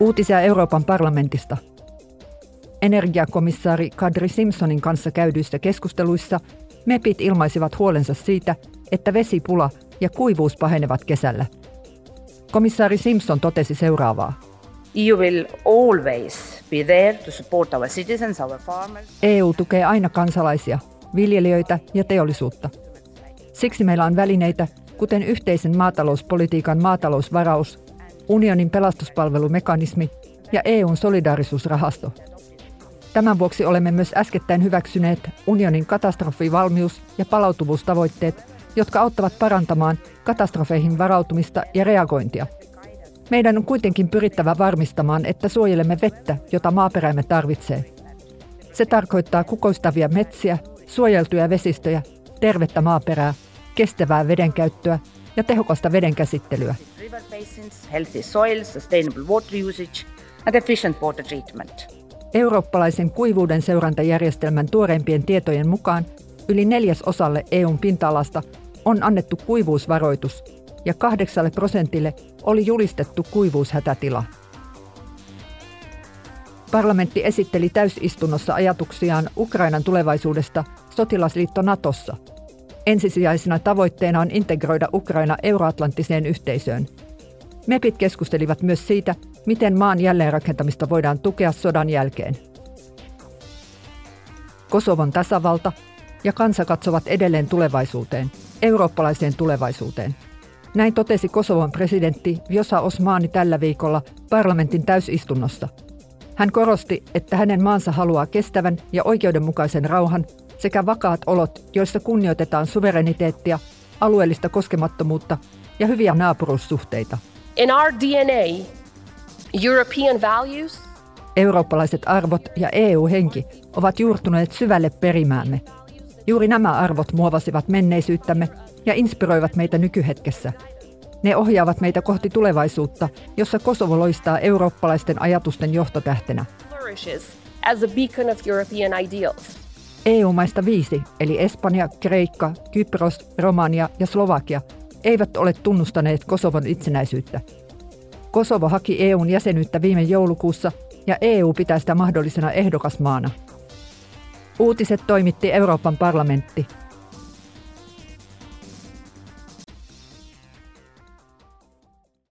Uutisia Euroopan parlamentista. Energiakomissaari Kadri Simpsonin kanssa käydyissä keskusteluissa MEPit ilmaisivat huolensa siitä, että vesipula ja kuivuus pahenevat kesällä. Komissaari Simpson totesi seuraavaa. EU will always be there to support our citizens, our farmers. EU tukee aina kansalaisia, viljelijöitä ja teollisuutta. Siksi meillä on välineitä, kuten yhteisen maatalouspolitiikan maatalousvaraus, unionin pelastuspalvelumekanismi ja EUn solidaarisuusrahasto. Tämän vuoksi olemme myös äskettäin hyväksyneet unionin katastrofivalmius- ja palautuvuustavoitteet, jotka auttavat parantamaan katastrofeihin varautumista ja reagointia. Meidän on kuitenkin pyrittävä varmistamaan, että suojelemme vettä, jota maaperämme tarvitsee. Se tarkoittaa kukoistavia metsiä, suojeltuja vesistöjä, tervettä maaperää, kestävää vedenkäyttöä ja tehokasta vedenkäsittelyä. River basins, healthy soil, sustainable water usage and efficient water treatment. Eurooppalaisen kuivuuden seurantajärjestelmän tuoreimpien tietojen mukaan yli neljäs osalle EUn pinta-alasta on annettu kuivuusvaroitus ja kahdeksalle prosentille oli julistettu kuivuushätätila. Parlamentti esitteli täysistunnossa ajatuksiaan Ukrainan tulevaisuudesta sotilasliitto Natossa. Ensisijaisena tavoitteena on integroida Ukraina euroatlanttiseen yhteisöön. MEPit keskustelivat myös siitä, miten maan jälleenrakentamista voidaan tukea sodan jälkeen. Kosovon tasavalta ja kansa katsovat edelleen tulevaisuuteen, eurooppalaiseen tulevaisuuteen. Näin totesi Kosovon presidentti Vjosa Osmani tällä viikolla parlamentin täysistunnossa. Hän korosti, että hänen maansa haluaa kestävän ja oikeudenmukaisen rauhan sekä vakaat olot, joissa kunnioitetaan suvereniteettia, alueellista koskemattomuutta ja hyviä naapuruussuhteita. In our DNA, European values Eurooppalaiset arvot ja EU-henki ovat juurtuneet syvälle perimäämme. Juuri nämä arvot muovasivat menneisyyttämme ja inspiroivat meitä nykyhetkessä. Ne ohjaavat meitä kohti tulevaisuutta, jossa Kosovo loistaa eurooppalaisten ajatusten johtotähtenä. flourishes as a beacon of European ideals. EU-maista viisi, eli Espanja, Kreikka, Kypros, Romania ja Slovakia, eivät ole tunnustaneet Kosovon itsenäisyyttä. Kosovo haki EUn jäsenyyttä viime joulukuussa ja EU pitää sitä mahdollisena ehdokasmaana. Uutiset toimitti Euroopan parlamentti.